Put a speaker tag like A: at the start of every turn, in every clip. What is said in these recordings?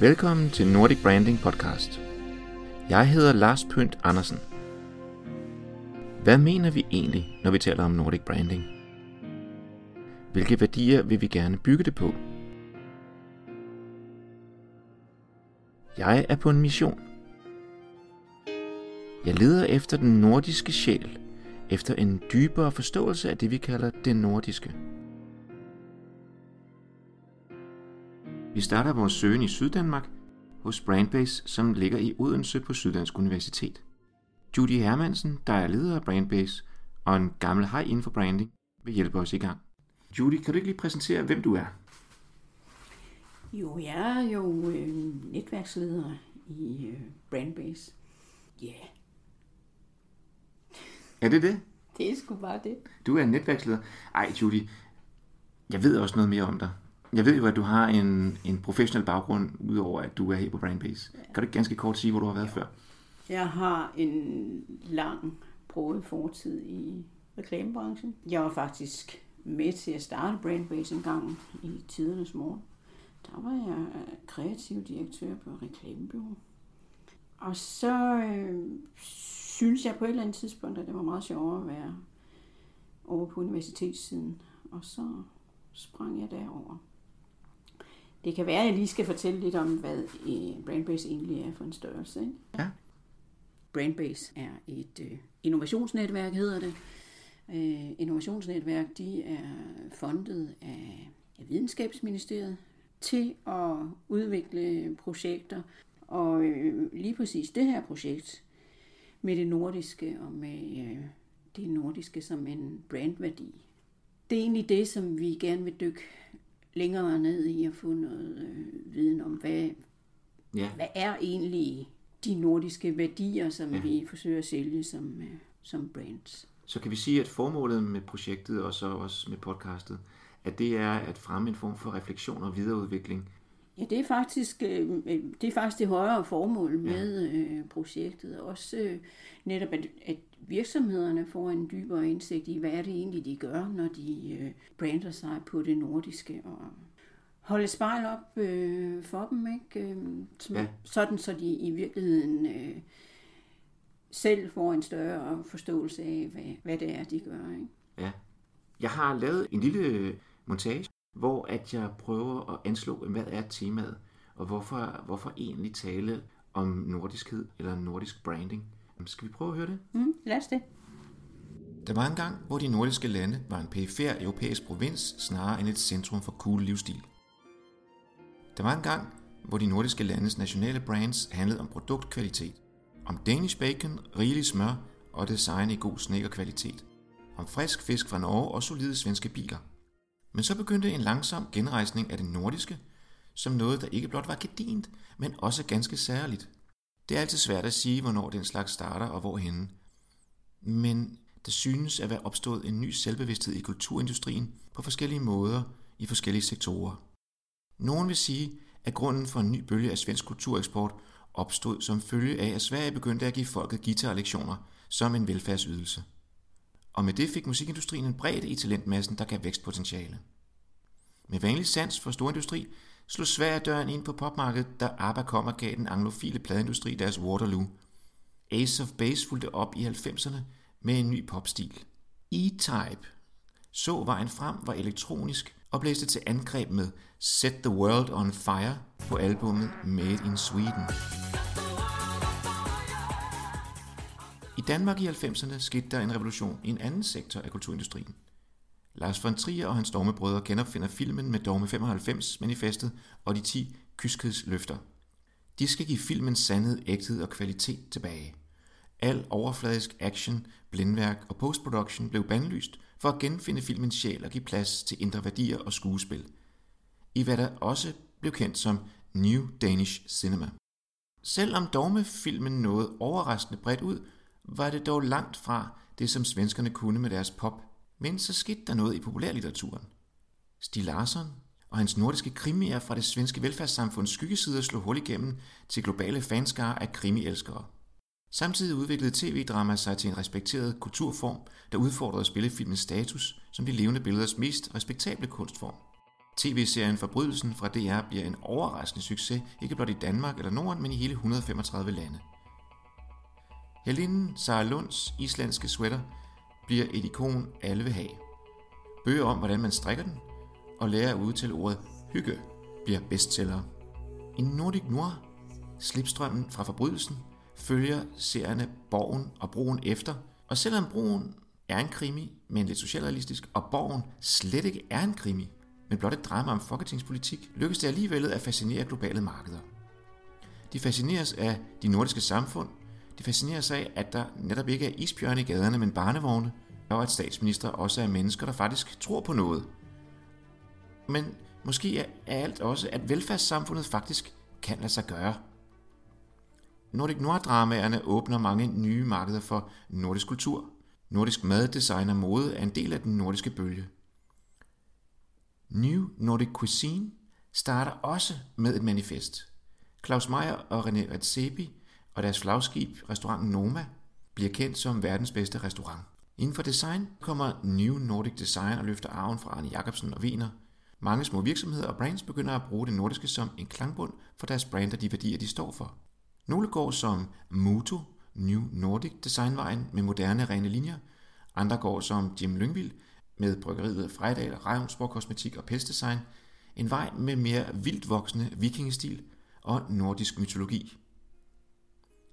A: Velkommen til Nordic Branding Podcast. Jeg hedder Lars Pønt Andersen. Hvad mener vi egentlig, når vi taler om Nordic Branding? Hvilke værdier vil vi gerne bygge det på? Jeg er på en mission. Jeg leder efter den nordiske sjæl, efter en dybere forståelse af det, vi kalder det nordiske. Vi starter vores søgen i Syddanmark hos Brandbase, som ligger i Odense på Syddansk Universitet. Judy Hermansen, der er leder af Brandbase og en gammel hej inden for branding, vil hjælpe os i gang. Judy, kan du ikke lige præsentere, hvem du er?
B: Jo, jeg er jo øh, netværksleder i øh, Brandbase. Ja, yeah.
A: Er det det?
B: det er sgu bare det.
A: Du er netværksleder. Ej, Judy, jeg ved også noget mere om dig. Jeg ved jo, at du har en, en professionel baggrund, udover at du er her på Brandbase. Ja. Kan du ikke ganske kort sige, hvor du har været før?
B: Jeg har en lang broet fortid i reklamebranchen. Jeg var faktisk med til at starte Brandbase en gang i tidernes morgen. Der var jeg kreativ direktør på reklamebyrå. Og så øh, synes jeg på et eller andet tidspunkt, at det var meget sjovere at være over på universitetssiden. Og så sprang jeg derover. Det kan være, at jeg lige skal fortælle lidt om, hvad øh, Brandbase egentlig er for en størrelse. Ikke?
A: Ja.
B: Brandbase er et øh, innovationsnetværk, hedder det. Øh, innovationsnetværk, de er fundet af, af Videnskabsministeriet til at udvikle projekter. Og øh, lige præcis det her projekt med det nordiske og med øh, det nordiske som en brandværdi. Det er egentlig det, som vi gerne vil dykke længere ned i at få noget øh, viden om, hvad,
A: Ja.
B: hvad er egentlig de nordiske værdier, som
A: Ja.
B: ja. vi forsøger at sælge som, øh, som brands.
A: Så kan vi sige, at formålet med projektet og så også med podcastet, at det er at fremme en form for refleksion og videreudvikling.
B: Ja, det er faktisk, øh, det, er faktisk det højere formål med øh, projektet. Også øh, netop, at, at virksomhederne får en dybere indsigt i, hvad er det egentlig, de gør, når de øh, brander sig på det nordiske. Og holde spejl op øh, for dem, ikke? Øh, som,
A: Ja.
B: ja. Sådan, så de i virkeligheden øh, selv får en større forståelse af, hvad, hvad det er, de gør. Ikke?
A: Ja. Jeg har lavet en lille montage, hvor at jeg prøver at anslå, hvad er temaet, og hvorfor, hvorfor egentlig tale om nordiskhed eller nordisk branding. Skal vi prøve at høre det?
B: Mm, lad os det.
A: Der var en gang, hvor de nordiske lande var en perifær europæisk provins snarere end et centrum for cool livsstil. Der var en gang, hvor de nordiske landes nationale brands handlede om produktkvalitet, om Danish bacon, rigelig smør og design i god snækkerkvalitet, om frisk fisk fra Norge og solide svenske biler. Men så begyndte en langsom genrejsning af det nordiske, som noget, der ikke blot var gedint, men også ganske særligt. Det er altid svært at sige, hvornår den slags starter og hvorhenne. Men der synes at være opstået en ny selvbevidsthed i kulturindustrien på forskellige måder i forskellige sektorer. Nogen vil sige, at grunden for en ny bølge af svensk kultureksport opstod som følge af, at Sverige begyndte at give folket guitarlektioner som en velfærdsydelse. Og med det fik musikindustrien en bredde i talentmassen, der gav vækstpotentiale. Med vanlig sans for storindustri slog Sverige døren ind på popmarkedet, da ABBA kom og gav den anglofile pladeindustri deres Waterloo. Ace of Base fulgte op i 90'erne med en ny popstil. E-Type så vejen frem var elektronisk og blæste til angreb med Set the World on Fire på albummet Made in Sweden. I Danmark i 90'erne skete der en revolution i en anden sektor af kulturindustrien. Lars von Trier og hans dogmebrødre genopfinder filmen med Dogme 95 manifestet og de 10 kyskhedsløfter. De skal give filmen sandhed, ægthed og kvalitet tilbage. Al overfladisk action, blindværk og postproduktion blev bandlyst for at genfinde filmens sjæl og give plads til indre værdier og skuespil. I hvad der også blev kendt som New Danish Cinema. Selvom dogmefilmen nåede overraskende bredt ud, var det dog langt fra det, som svenskerne kunne med deres pop. Men så skete der noget i populærlitteraturen. Stig Larsson og hans nordiske krimier fra det svenske velfærdssamfunds skyggesider slog hul igennem til globale fanskare af krimielskere. Samtidig udviklede tv-drama sig til en respekteret kulturform, der udfordrede spillefilmens status som de levende billeders mest respektable kunstform. TV-serien Forbrydelsen fra DR bliver en overraskende succes, ikke blot i Danmark eller Norden, men i hele 135 lande. Helinden Sara Lunds islandske sweater bliver et ikon, alle vil have. Bøger om, hvordan man strikker den, og lærer at udtale ordet hygge, bliver bestseller. I Nordic Noir, slipstrømmen fra forbrydelsen, følger serierne Borgen og Broen efter, og selvom Broen er en krimi, men lidt socialrealistisk, og Borgen slet ikke er en krimi, men blot et drama om folketingspolitik, lykkes det alligevel at fascinere globale markeder. De fascineres af de nordiske samfund, de sig af, at der netop ikke er isbjørne i gaderne, men barnevogne, og at statsminister også er mennesker, der faktisk tror på noget. Men måske er alt også, at velfærdssamfundet faktisk kan lade sig gøre. Nordic Noir-dramaerne åbner mange nye markeder for nordisk kultur. Nordisk mad, design og mode er en del af den nordiske bølge. New Nordic Cuisine starter også med et manifest. Claus Meier og René Redzepi og deres flagskib, restauranten Noma, bliver kendt som verdens bedste restaurant. Inden for design kommer New Nordic Design og løfter arven fra Arne Jacobsen og Wiener. Mange små virksomheder og brands begynder at bruge det nordiske som en klangbund for deres brand og de værdier, de står for. Nogle går som Muto, New Nordic Designvejen med moderne rene linjer. Andre går som Jim Lyngvild med bryggeriet Frejdal, Rejonsborg Kosmetik og Pestdesign. En vej med mere vildt voksende vikingestil og nordisk mytologi.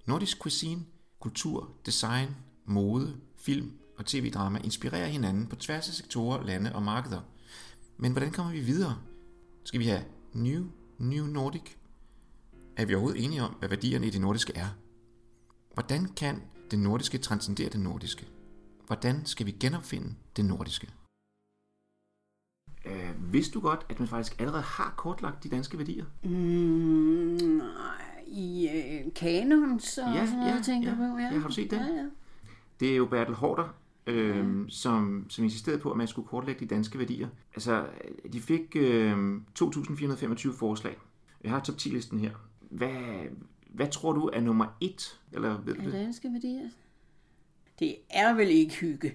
A: Nordisk cuisine, kultur, design, mode, film og tv-drama inspirerer hinanden på tværs af sektorer, lande og markeder. Men hvordan kommer vi videre? Skal vi have New, New Nordic? Er vi overhovedet enige om, hvad værdierne i det nordiske er? Hvordan kan det nordiske transcendere det nordiske? Hvordan skal vi genopfinde det nordiske? Øh, vidste du godt, at man faktisk allerede har kortlagt de danske værdier?
B: Mm, nej, i øh, kanon, så
A: Ja,
B: sådan noget,
A: ja,
B: tænker
A: ja.
B: på. Ja.
A: Ja, har du set det?
B: Ja, ja.
A: Det er jo Bertel Hårder, øh, mm. som, som insisterede på, at man skulle kortlægge de danske værdier. Altså, de fik øh, 2.425 forslag. Jeg har top 10-listen her. Hvad, hvad tror du er nummer et? Eller ved du det?
B: danske værdier? Det er vel ikke hygge.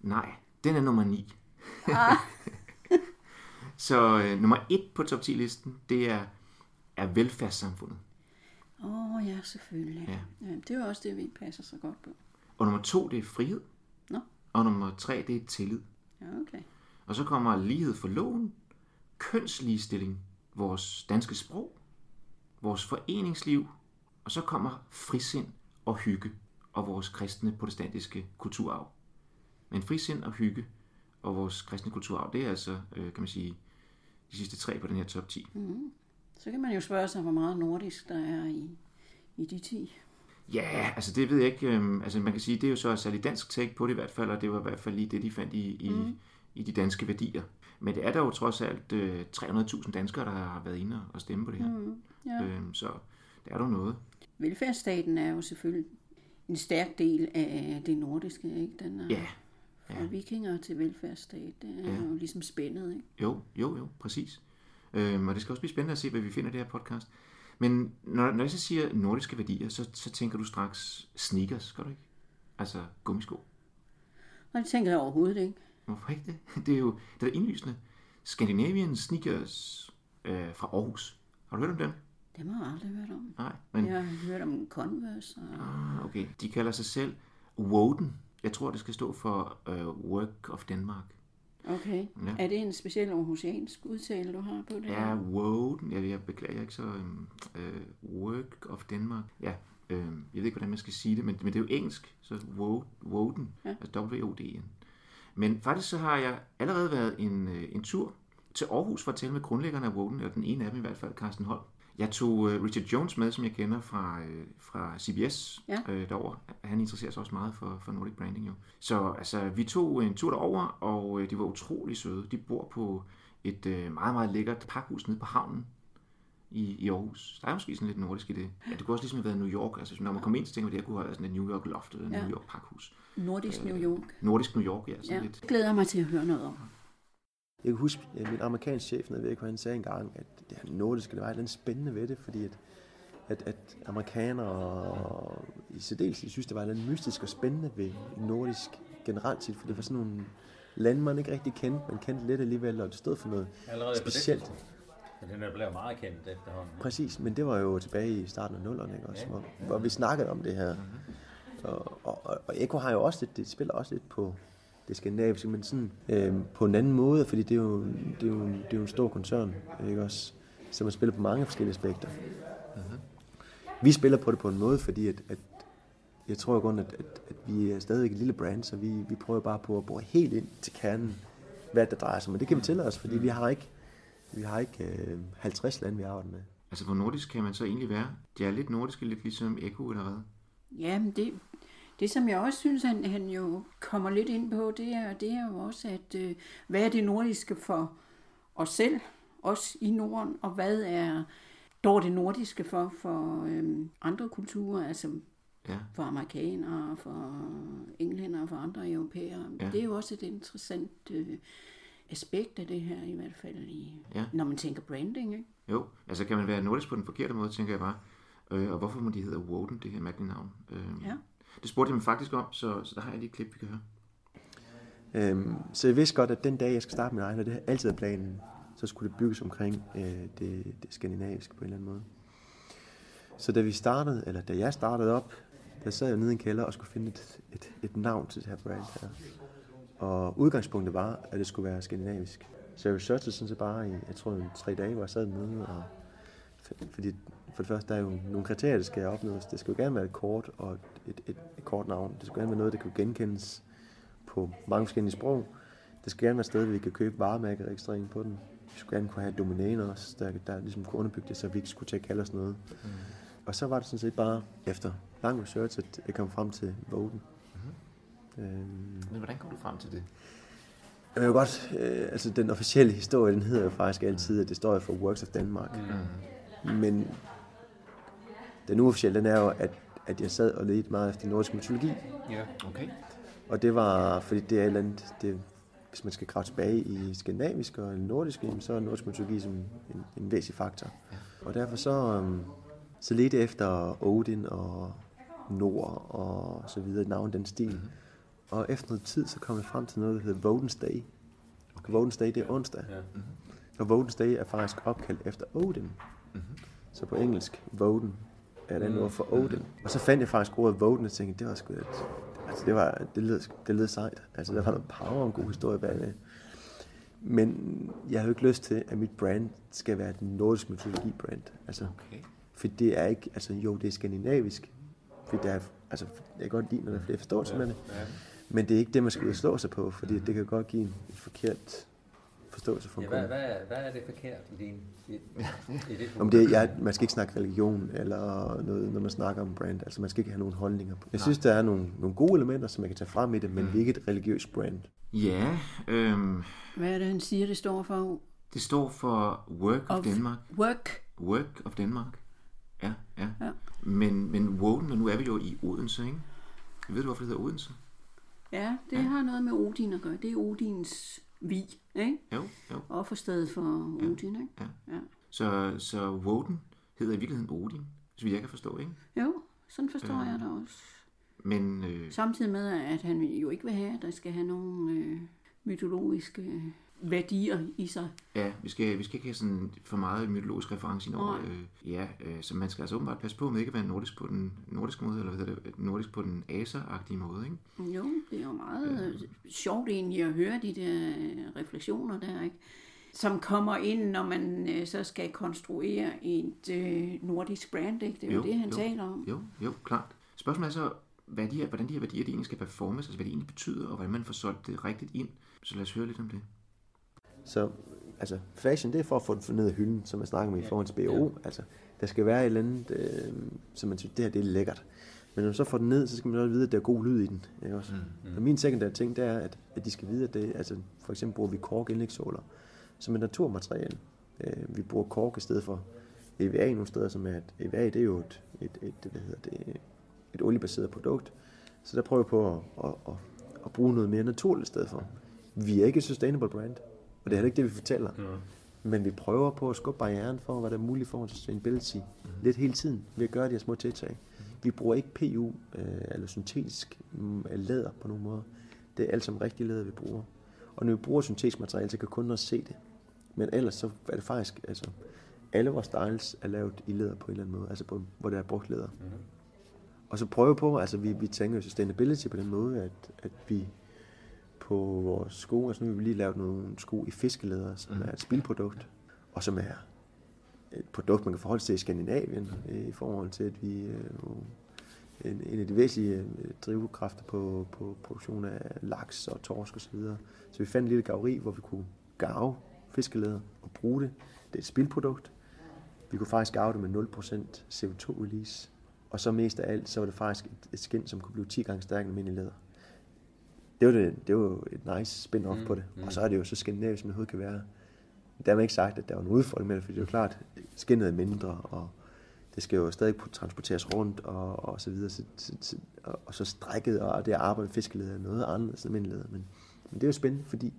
A: Nej, den er nummer 9.
B: Ah.
A: Så øh, nummer et på top 10-listen, det er, er velfærdssamfundet.
B: Åh oh, ja, selvfølgelig.
A: Ja.
B: Ja, det er jo også det, vi passer så godt på.
A: Og nummer to, det er frihed.
B: Nå.
A: Og nummer tre, det er tillid.
B: Ja, okay.
A: Og så kommer lighed for loven, kønsligestilling, vores danske sprog, vores foreningsliv, og så kommer frisind og hygge og vores kristne protestantiske kulturarv. Men frisind og hygge og vores kristne kulturarv, det er altså, øh, kan man sige, de sidste tre på den her top 10.
B: Så kan man jo spørge sig, hvor meget nordisk der er i, i de 10.
A: Ja, altså det ved jeg ikke. Øhm, altså man kan sige, det er jo så et særligt dansk take på det i hvert fald, og det var i hvert fald lige det, de fandt i, i, mm. i de danske værdier. Men det er der jo trods alt øh, 300.000 danskere, der har været inde og stemme på det her. Mm.
B: Ja.
A: Øhm, så der er der noget.
B: Velfærdsstaten er jo selvfølgelig en stærk del af det nordiske, ikke? Den er
A: Ja,
B: fra vikinger til velfærdsstat. Det er
A: Ja.
B: jo ligesom spændet, ikke?
A: jo, jo, jo, præcis. Øhm, og det skal også blive spændende at se, hvad vi finder i det her podcast. Men når, når jeg så siger nordiske værdier, så, så tænker du straks sneakers, skal du ikke? Altså gummisko.
B: Og det tænker jeg overhovedet ikke.
A: Hvorfor ikke det? Det er jo det er indlysende. Scandinavian Sneakers øh, fra Aarhus. Har du hørt om dem?
B: Det har jeg aldrig hørt om.
A: Nej, men
B: Jeg har hørt om Converse. Og...
A: ah, okay. De kalder sig selv Woden. Jeg tror, det skal stå for øh, Work of Denmark.
B: Okay.
A: Ja.
B: Er det en speciel aarhusiansk udtale, du har på det?
A: Ja, Woden. Jeg, jeg beklager er ikke så... øhm, Øh, work of Denmark. Ja, øh, jeg ved ikke, hvordan man skal sige det, men, men det er jo engelsk. Så Wo- Woden.
B: Ja.
A: Altså W-O-D-N. Men faktisk så har jeg allerede været en, øh, en tur til Aarhus for at tale med grundlæggerne af Woden, eller den ene af dem i hvert fald, Carsten Holm. Jeg tog øh, Richard Jones med, som jeg kender fra, øh, fra CBS
B: Ja.
A: øh, derovre. Han interesserer sig også meget for, for Nordic Branding jo. Så altså, vi tog en tur derover, og øh, de var utrolig søde. De bor på et øh, meget, meget lækkert pakhus nede på havnen i, i Aarhus. Der er måske sådan lidt nordisk i det. Ja, det kunne også ligesom have været New York. Altså, når man kom ind, så tænker man, at det kunne have været sådan et New York loft eller
B: Ja.
A: New York pakhus.
B: Nordisk New York.
A: Nordisk New York, ja. Sådan
B: Ja.
A: lidt.
B: Det glæder jeg mig til at høre noget om.
C: Jeg kan huske, at min amerikanske chef, jeg ved han sagde engang, at det her nordiske, det var andet spændende ved det, fordi at, at, at amerikanere og i særdeleshed synes, det var andet mystisk og spændende ved nordisk generelt set, for det var sådan nogle lande, man ikke rigtig kendte, men kendte lidt alligevel, og det stod for noget
D: Allerede
C: specielt.
D: Men den blevet meget kendt efterhånden.
C: Præcis, men det var jo tilbage i starten af nullerne, ikke også? Hvor, hvor vi snakkede om det her. Og, og, og- og Eko har jo også lidt, det spiller også lidt på det skandinaviske, men sådan øh, på en anden måde, fordi det er jo, det er jo, det er jo en stor koncern, ikke også? Så man spiller på mange forskellige aspekter. Vi spiller på det på en måde, fordi at, at jeg tror i grunden, at, at, at vi er stadigvæk et lille brand, så vi, vi prøver bare på at bruge helt ind til kernen, hvad det drejer sig om. Men det kan vi tillade os, fordi vi har ikke, vi har ikke øh, 50 lande, vi arbejder med.
A: Altså, hvor nordisk kan man så egentlig være? De er lidt nordiske, lidt ligesom Eko eller hvad?
B: Ja, men det, det som jeg også synes, han, han jo kommer lidt ind på, det er, det er jo også, at øh, hvad er det nordiske for os selv, os i Norden, og hvad er dog det nordiske for, for øh, andre kulturer, altså
A: Ja.
B: for amerikanere, for englænder, for andre europæere.
A: Ja.
B: Det er jo også et interessant øh, aspekt af det her, i hvert fald, i,
A: Ja.
B: når man tænker branding. Ikke?
A: Jo, altså kan man være nordisk på den forkerte måde, tænker jeg bare. Øh, og hvorfor må de hedde Woden, det her mærkelige navn? Øh,
B: Ja.
A: Det spurgte jeg mig faktisk om, så, så der har jeg lige et klip, vi kan høre.
C: Øhm, så jeg vidste godt, at den dag, jeg skal starte min egen, og det har altid været planen, så skulle det bygges omkring øh, det, det skandinaviske på en eller anden måde. Så da vi startede, eller da jeg startede op, der sad jeg nede i en kælder og skulle finde et, et, et navn til det her brand her. Og udgangspunktet var, at det skulle være skandinavisk. Så jeg researchede sådan set bare i, jeg tror, en tre dage, hvor jeg sad nede. Og, fordi for det første, der er jo nogle kriterier, der skal opnås. Det skal jo gerne være et kort og et, et, et kort navn. Det skal gerne være noget, der kan genkendes på mange forskellige sprog. Det skal gerne være et sted, hvor vi kan købe varemærkeregistrering på den. Vi skulle gerne kunne have domæne også, der, der ligesom kunne underbygge det, så vi ikke skulle til at kalde os noget. Mm. Og så var det sådan set bare efter lang research, at jeg kom frem til Voten. Mm. Øhm,
A: Men hvordan kom du frem til det?
C: jeg vil godt, øh, altså den officielle historie, den hedder jo faktisk altid, at det står jo for Works of Denmark. Mm. Men den uofficielle, den er jo, at, at jeg sad og ledte meget efter nordisk mytologi.
D: Ja.
A: Okay.
C: Og det var, fordi det er et eller andet, det, hvis man skal grave tilbage i skandinavisk og nordisk, så er nordisk mytologi som en, en væsentlig faktor. Ja. Og derfor så, um, så ledte jeg efter Odin og Nord og så videre, navn den stil. Mm-hmm. Og efter noget tid, så kom jeg frem til noget, der hedder Vodens Day. Okay. Vodens Day, det er onsdag.
D: Ja.
C: Og Vodens Day er faktisk opkaldt efter Odin. Mm-hmm. Så på engelsk, Voden er et andet ord for Odin. Og så fandt jeg faktisk ordet Voden, og tænkte, det var sgu et, altså det, var, det, lød, det lød sejt. Altså der var noget power og en god historie bag det. Men jeg har jo ikke lyst til, at mit brand skal være et nordisk mytologi-brand. Altså,
A: Okay.
C: for det er ikke, altså jo, det er skandinavisk. For det er, altså, jeg kan godt lide, når der er flere forståelser med det. Men det er ikke det, man skal ud og slå sig på, fordi det kan godt give en et forkert forståelse for
D: Ja, hvad, hvad, er- hvad er det forkert i din i, i dit
C: Om det, jeg, man skal ikke snakke religion eller noget, når man snakker om brand. Altså man skal ikke have nogen holdninger på. Jeg synes, der er nogle, nogle gode elementer, som man kan tage frem i det, men er ikke et religiøst brand.
A: Ja, øhm,
B: Hvad er det, han siger, det står for?
A: det står for Work of,
B: Of-
A: Denmark.
B: Work.
A: Work of Denmark. Ja, ja.
B: Ja.
A: Men, men Woden, og nu er vi jo i Odense, ikke? Ved du, hvorfor det hedder Odense?
B: Ja, det ja. har noget med Odin at gøre. Det er Odins vi, ikke?
A: Jo, jo.
B: Offerstedet for Odin, ikke?
A: Ja.
B: Ja.
A: Så, så Woden hedder i virkeligheden Odin, så jeg kan forstå, ikke?
B: Jo, sådan forstår jeg det også.
A: Men øh,
B: Samtidig med, at han jo ikke vil have, at der skal have nogle øh, mytologiske værdier i sig.
A: ja, vi skal, vi skal ikke have sådan for meget mytologisk reference ind over. Øh, ja, øh, så man skal altså åbenbart passe på med ikke at være nordisk på den nordiske måde, eller hvad hedder det, nordisk på den aser-agtige måde, ikke?
B: Jo, det er jo meget øh, sjovt egentlig at høre de der øh, refleksioner der, ikke? Som kommer ind, når man øh, så skal konstruere et øh, nordisk brand, ikke? Det er jo, jo det, han
A: jo,
B: taler om.
A: Jo, jo, klart. Spørgsmålet er så, hvad de her, hvordan de her værdier de egentlig skal performes, altså hvad det egentlig betyder, og hvordan man får solgt det rigtigt ind. Så lad os høre lidt om det.
C: Så altså, fashion, det er for at få det ned af hylden, som jeg snakker med i forhold til BO. Altså, der skal være et eller andet, øh, som man synes, det her det er lækkert. Men når man så får den ned, så skal man også vide, at der er god lyd i den. Ikke også? Mm. Og min sekundære ting, det er, at, at de skal vide, at det, altså, for eksempel bruger vi kork indlægssåler som et naturmateriale. Øh, vi bruger kork i stedet for EVA nogle steder, som er, at EVA det er jo et, et, et, hvad hedder det, et oliebaseret produkt. Så der prøver vi på at, at, at, at bruge noget mere naturligt i stedet for. Vi er ikke et sustainable brand, og det er heller ikke det, vi fortæller. Mm. Men vi prøver på at skubbe barrieren for, hvad der er muligt for sustainability mm. lidt hele tiden ved at gøre de her små tiltag. Mm. Vi bruger ikke PU øh, eller syntetisk mm, læder på nogen måde. Det er alt som rigtig læder, vi bruger. Og når vi bruger syntetisk materiale, så kan kunden se det. Men ellers så er det faktisk, altså, alle vores styles er lavet i læder på en eller anden måde, altså på, hvor der er brugt læder. Mm-hmm. Og så prøve på, altså vi, vi tænker jo sustainability på den måde, at, at vi på vores sko, altså nu har vi lige lavet nogle sko i fiskelæder, som mm. er et spildprodukt, og som er et produkt, man kan forholde sig til i Skandinavien, i forhold til, at vi er en, en af de væsentlige øh, drivkræfter på, på produktion af laks og torsk osv. Så, videre. så vi fandt en lille gaveri, hvor vi kunne garve fiskelæder og bruge det. Det er et spildprodukt. Vi kunne faktisk garve det med 0% CO2-release. Og så mest af alt, så var det faktisk et, et skin, som kunne blive 10 gange stærkere end almindelig læder. Det var, det, det var et nice spin-off mm, på det. Mm. Og så er det jo så skandinavisk, som det overhovedet kan være. Der har man ikke sagt, at der var en udfordring med det, for det er jo klart, skinnet er mindre, og det skal jo stadig transporteres rundt, og, og så videre, så, så, og, og så strækket, og det at arbejde fiskeleder er noget andet end Men, men det er jo spændende, fordi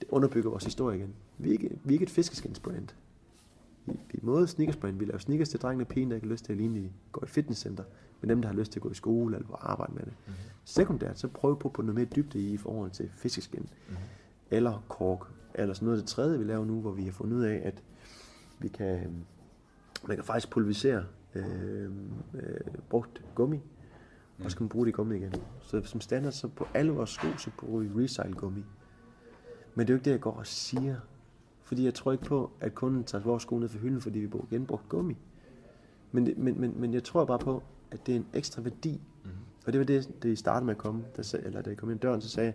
C: det underbygger vores historie igen. Vi er ikke, vi er ikke et fiskeskinsbrand. Vi, vi er måde sneakersbrand. Vi laver sneakers til drengene pæne, der ikke har lyst til at ligne, de går i fitnesscenter, men dem, der har lyst til at gå i skole eller arbejde med det. Mm-hmm. Sekundært, så prøv på på noget mere dybde i, i forhold til fiskeskin. Mm-hmm. Eller kork. Eller sådan noget af det tredje, vi laver nu, hvor vi har fundet ud af, at vi kan, man kan faktisk pulverisere øh, øh, brugt gummi, mm. og så kan man bruge det gummi igen. Så som standard, så på alle vores sko, så bruger vi recycle gummi. Men det er jo ikke det, jeg går og siger. Fordi jeg tror ikke på, at kunden tager vores sko ned for hylden, fordi vi bruger genbrugt gummi. Men, det, men, men, men jeg tror bare på, at det er en ekstra værdi. Mm. Og det var det, det I startede med at komme, der eller da jeg kom ind døren, så sagde jeg,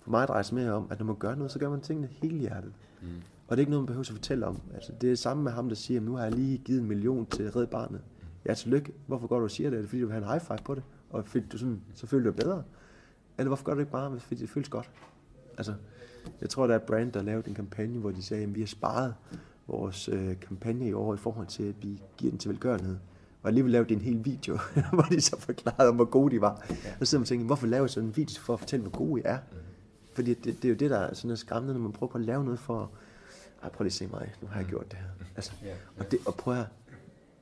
C: for mig drejer det mere om, at når man gør noget, så gør man tingene helt hjertet. Mm. Og det er ikke noget, man behøver at fortælle om. Altså, det er det samme med ham, der siger, nu har jeg lige givet en million til Red Barnet. Ja, tillykke. Hvorfor går du og siger det? Er det fordi, du vil have en high five på det? Og fordi du sådan, så føler du bedre? Eller hvorfor gør du ikke bare, fordi det føles godt? Altså, jeg tror, der er et brand, der lavet en kampagne, hvor de sagde, at vi har sparet vores øh, kampagne i år i forhold til, at vi giver den til velgørenhed. Og alligevel lavede de en hel video, hvor de så forklarede om, hvor gode de var. Ja. Og så sidder man og tænker, hvorfor laver jeg sådan en video for at fortælle, hvor gode I er? Mm. Fordi det, det, er jo det, der er sådan skræmmende, når man prøver på at lave noget for... Ej, prøv lige at se mig, nu har jeg mm. gjort det her. Altså, og, det, og prøv at...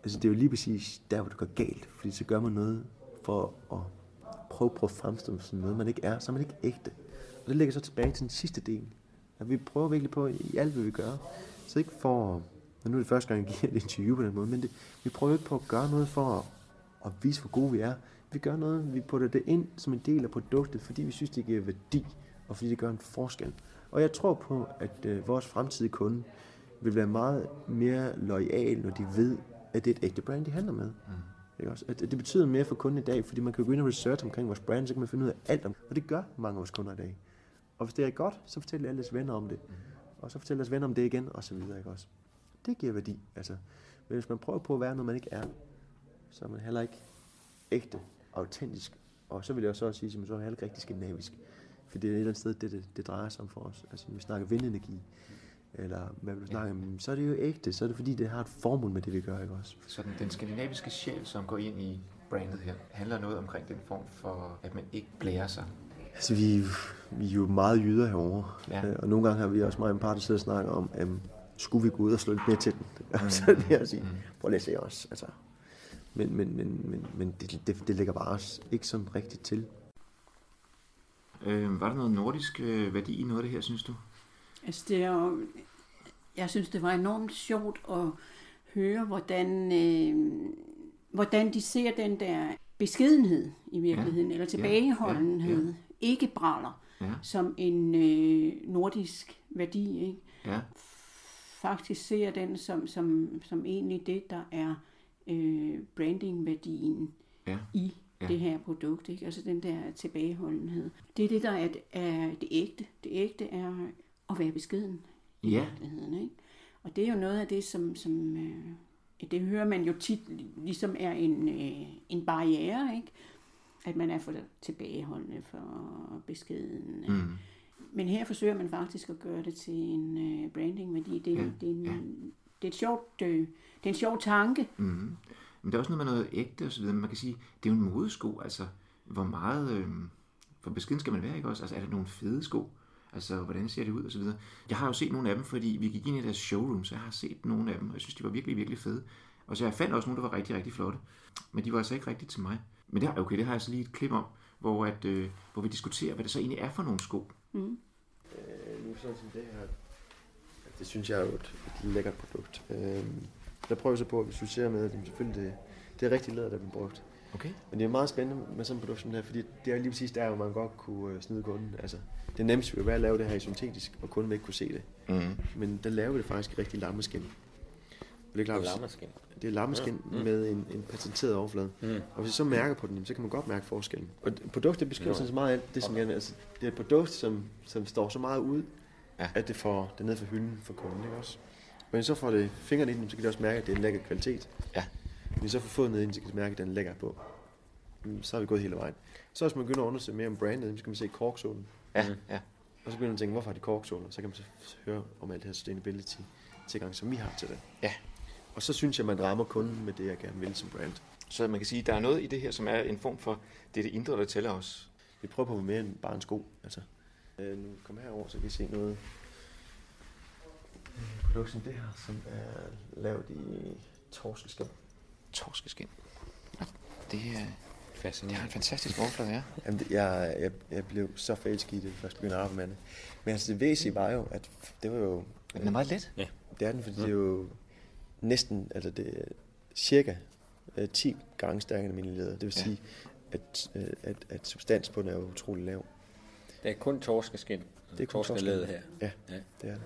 C: Altså, det er jo lige præcis der, hvor det går galt. Fordi så gør man noget for at prøve på at fremstå som noget, man ikke er. Så er man ikke ægte. Og det ligger så tilbage til den sidste del. At vi prøver virkelig på i alt, hvad vi gør. Så ikke for, nu er det første gang, jeg giver et interview på den måde, men det, vi prøver ikke på at gøre noget for at, at vise, hvor gode vi er. Vi gør noget, vi putter det ind som en del af produktet, fordi vi synes, det giver værdi, og fordi det gør en forskel. Og jeg tror på, at øh, vores fremtidige kunde vil være meget mere lojal, når de ved, at det er et ægte brand, de handler med. Mm. Ikke også? At det betyder mere for kunden i dag, fordi man kan gå ind og research omkring vores brand, så kan man finde ud af alt om Og det gør mange af vores kunder i dag. Og hvis det er godt, så fortæller alle deres venner om det. Mm. Og så fortæller deres venner om det igen, og så videre. Ikke også? Det giver værdi. Altså, men hvis man prøver på at være noget, man ikke er, så er man heller ikke ægte, autentisk. Og så vil jeg også sige, at man så er heller ikke rigtig skandinavisk. For det er et eller andet sted, det, det, det drejer sig om for os. Altså, når vi snakker vindenergi, eller hvad vil du snakke om, så er det jo ægte, så er det fordi, det har et formål med det, vi gør, ikke også?
A: Så den, den skandinaviske sjæl, som går ind i brandet her, handler noget omkring den form for, at man ikke blærer sig?
C: Altså, vi, vi er jo meget jyder herovre, ja. Øh, og nogle gange har vi også meget en par, der sidder og snakker om, at skulle vi gå ud og slå lidt mere til den? Mm. så det er at sige, mm. prøv at se os. Altså. Men, men, men, men, men det, det, det ligger bare også ikke sådan rigtigt til.
A: Øh, var der noget nordisk øh, værdi i noget af det her, synes du?
B: Altså, det er jo, jeg synes, det var enormt sjovt at høre, hvordan, øh, hvordan de ser den der beskedenhed i virkeligheden, ja. eller tilbageholdenhed, ja. Ja. Ikke braller, ja. som en øh, nordisk værdi. Ikke? Ja. Faktisk ser den som, som, som egentlig det, der er øh, brandingværdien ja. i ja. det her produkt. Ikke? Altså den der tilbageholdenhed. Det er det, der er, er det ægte. Det ægte er at være beskeden i ja. virkeligheden. Ikke? Og det er jo noget af det, som, som øh, det hører man jo tit, ligesom er en, øh, en barriere, ikke? At man er for tilbageholdende for beskeden. Mm. Men her forsøger man faktisk at gøre det til en øh, branding-værdi. Det, ja. det, er en, ja. det er et sjovt, øh, det er en sjov tanke.
A: Mm. Men der er også noget med noget ægte og så videre. Man kan sige, det er jo en modesko. Altså, hvor meget... Øh, for beskeden skal man være, ikke også? Altså, er der nogle fede sko? Altså, hvordan ser det ud og så videre. Jeg har jo set nogle af dem, fordi vi gik ind i deres showroom, så jeg har set nogle af dem, og jeg synes, de var virkelig, virkelig fede. Og så jeg fandt også nogle, der var rigtig, rigtig flotte. Men de var altså ikke rigtigt til mig. Men det, okay, det har jeg så lige et klip om, hvor, at, øh, hvor vi diskuterer, hvad det så egentlig er for nogle sko. Mm.
C: Øh, nu sådan som det her. Det synes jeg er jo et, et lækkert produkt. Øhm, der prøver jeg så på at visualisere med, at det, selvfølgelig det, det er rigtig læder, der bliver brugt.
A: Okay.
C: Men det er meget spændende med sådan et produkt som det her, fordi det er lige præcis der, hvor man godt kunne øh, snyde kunden. Altså, det nemmeste ville være at lave det her i syntetisk, og kunden vil ikke kunne se det.
A: Mm.
C: Men der laver vi det faktisk i rigtig lammeskin. Det er klart,
D: Lammerskin.
C: det er lammeskin
D: Ja.
C: ja. med en, en patenteret overflade.
D: Mm.
C: Og hvis vi så mærker på den, så kan man godt mærke forskellen. Og produktet beskriver sådan så meget af det, som jeg, altså, det er et produkt, som, som står så meget ud,
A: Ja.
C: at det får det ned for hylden for kunden, ikke også? Men så får det fingrene i den, så kan de også mærke, at det er en lækker kvalitet.
A: Ja.
C: Hvis så får fået ned i den, så kan de mærke, at den er lækker på. Mm, Så er vi gået hele vejen. Så hvis man begynder at undersøge mere om brandet, så kan man se korksålen.
A: Ja, ja.
C: Og så begynder man at tænke, hvorfor har de korksåler? Så kan man så høre om alt det her sustainability tilgang, som vi har til det.
A: Ja.
C: Og så synes jeg, man rammer kunden med det, jeg gerne vil som brand.
A: Så man kan sige, at der er noget i det her, som er en form for, det er det indre, der tæller os.
C: Vi prøver på at være mere end bare en sko. Altså, øh, nu kom herover, så kan I se noget produkt som det her, som er lavet i.
A: Torskeskin. Ja, det, er, det har
D: Fascinerende.
A: en fantastisk overflade, ja.
C: Jamen, det, jeg, jeg, jeg blev så forelsket i det, jeg først begyndte at arbejde med det. Men altså, det væsentlige var jo, at det var jo...
A: Men den er meget let.
C: Det er den, fordi det er jo næsten, altså det er cirka øh, 10 gange stærkere end almindelig læder. Det vil
A: Ja.
C: sige, at, øh, at, at substans på den er utrolig lav.
D: Det er kun torskeskin.
C: Det er kun
D: Torskelæde her.
C: Ja,
D: Ja.
C: det er det.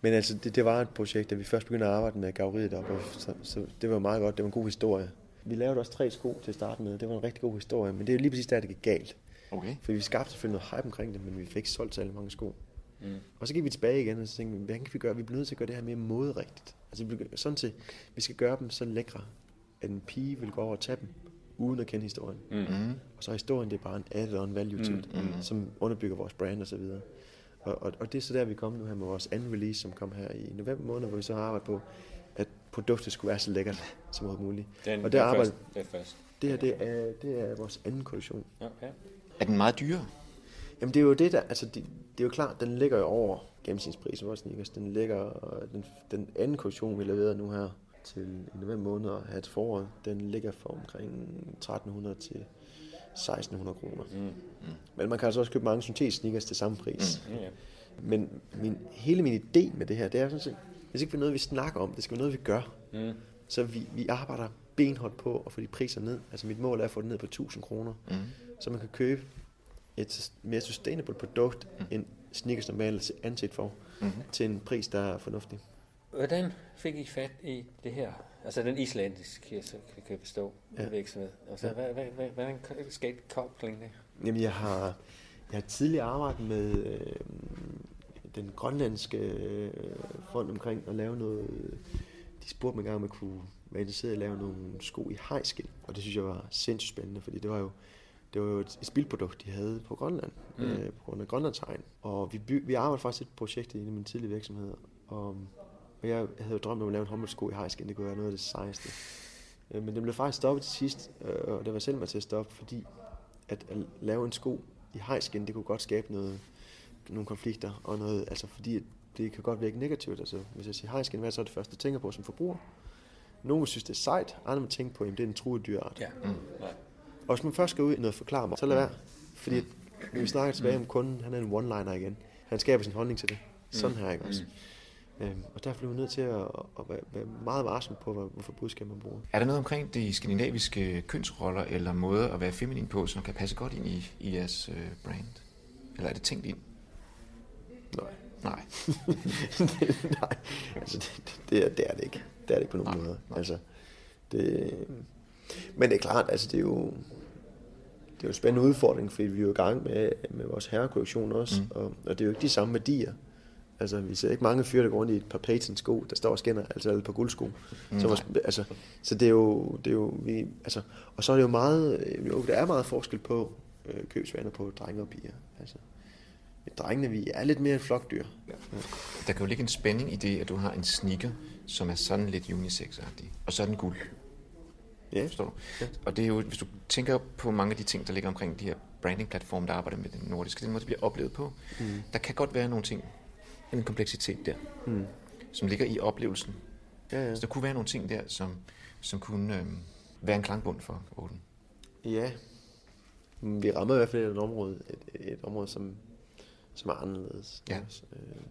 C: Men altså, det, det var et projekt, da vi først begyndte at arbejde med gaveriet op, og så, så, det var meget godt, det var en god historie. Vi lavede også tre sko til at starte med, det var en rigtig god historie, men det er lige præcis der, det gik galt.
A: Okay.
C: For vi skabte selvfølgelig noget hype omkring det, men vi fik ikke solgt særlig mange sko.
D: Mm.
C: Og så gik vi tilbage igen, og så tænkte vi, hvad kan vi gøre? Vi bliver nødt til at gøre det her mere moderigtigt. Altså, sådan til, vi skal gøre dem så lækre, at en pige vil gå over og tage dem, uden at kende historien.
D: Mm.
A: Mm.
C: Og så er historien, det er bare en added-on value til det,
A: mm.
C: som underbygger vores brand og så videre. Og, og, og det er så der, vi kom nu her med vores anden release, som kom her i november måned, hvor vi så har arbejdet på, at produktet skulle være så lækkert som overhovedet muligt.
D: Den,
C: Og der
D: er
C: arbejder-
D: det er først.
C: Det her, det er, det er vores anden kollektion.
D: Ja, ja.
A: Er den meget dyrere?
C: Jamen det er jo det der, altså det, det er jo klart, den ligger jo over gennemsnitsprisen vores sneakers. Den ligger, den, den anden kollektion, vi leverede nu her til i november måned og her til foråret, den ligger for omkring 1300 til 1600 kroner.
D: Mm.
C: Men man kan altså også købe mange syntetiske sneakers til samme pris.
D: Ja, ja.
C: Men min, hele min idé med det her, det er sådan set, det skal ikke være noget, vi snakker om, det skal være noget, vi gør.
D: Mm.
C: Så vi, vi arbejder benhårdt på at få de priser ned. Altså mit mål er at få det ned på 1000 kroner,
A: Mm.
C: så man kan købe et mere sustainable produkt, end sneakers normalt anset for,
A: Mm.
C: til en pris, der er fornuftig.
D: Hvordan fik I fat i det her? Altså den islandiske, så kan forstå,
C: Ja.
D: virksomhed. Altså,
C: Ja.
D: hvad, hvad, hvordan skete koblingen der?
C: Jamen, jeg har, jeg har tidligere arbejdet med øh, den grønlandske øh, fond omkring at lave noget... De spurgte mig engang, om jeg kunne være interesseret i at lave nogle sko i hejskind. Og det synes jeg var sindssygt spændende, fordi det var jo, det var jo et, spildprodukt, de havde på Grønland, mm. Øh, på grund af Grønlandshegn. Og vi, by, vi arbejdede faktisk et projekt i en af mine tidlige virksomheder, og, og jeg havde jo drømt om at lave en håndboldsko i hejskind. Det kunne være noget af det sejeste. Øh, Men den blev faktisk stoppet til sidst, øh, og det var selv mig til at stoppe, fordi at, at lave en sko i hejskin, det kunne godt skabe noget, nogle konflikter, og noget, altså fordi det kan godt virke negativt. Altså, hvis jeg siger hejskin, hvad er så det første, jeg tænker på som forbruger? Nogle synes, det er sejt, andre vil tænke på, at det er en truet dyreart.
D: Ja.
A: Mm.
C: Og hvis man først skal ud i noget forklare mig, så lad være. Fordi når vi snakker tilbage om kunden, han er en one-liner igen. Han skaber sin holdning til det. Sådan her, ikke også? Øhm, og derfor bliver vi nødt til at, at være, meget varsom på, hvorfor budskab man bruger.
A: Er der noget omkring de skandinaviske kønsroller eller måder at være feminin på, som kan passe godt ind i, i jeres øh, brand? Eller er det tænkt ind?
C: Nej.
A: Nej.
C: Nej, altså det, det, er, det er det ikke. Det er det ikke på nogen
A: Nej,
C: måde.
A: nej.
C: Altså, det, men det er klart, altså det er jo, det er jo en spændende udfordring, fordi vi er jo i gang med, med vores herrekollektion også, mm. og, og det er jo ikke de samme værdier. Altså, vi ser ikke mange fyre, der går rundt i et par patent-sko, der står og skinner, altså et par guldsko. Mm, så, vores, altså, så det er jo, det er jo vi, altså, og så er det jo meget, øh, jo, der er meget forskel på øh, købsvaner på drenge og piger. Altså, drengene, vi er lidt mere en flokdyr.
A: Der kan jo ligge en spænding i det, at du har en sneaker, som er sådan lidt unisex-agtig, og så er den guld.
C: Ja.
A: Forstår du? Og det er jo, hvis du tænker på mange af de ting, der ligger omkring de her branding-platforme, der arbejder med den nordiske, den måde, det bliver oplevet på, mm. der kan godt være nogle ting, en kompleksitet der,
C: Mm.
A: som ligger i oplevelsen.
C: Ja, ja.
A: Så der kunne være nogle ting der, som, som kunne øh, være en klangbund for Ålen.
C: Ja. Vi rammer i hvert fald et område, et, et område som, som er anderledes.
A: Ja.
C: Også, øh,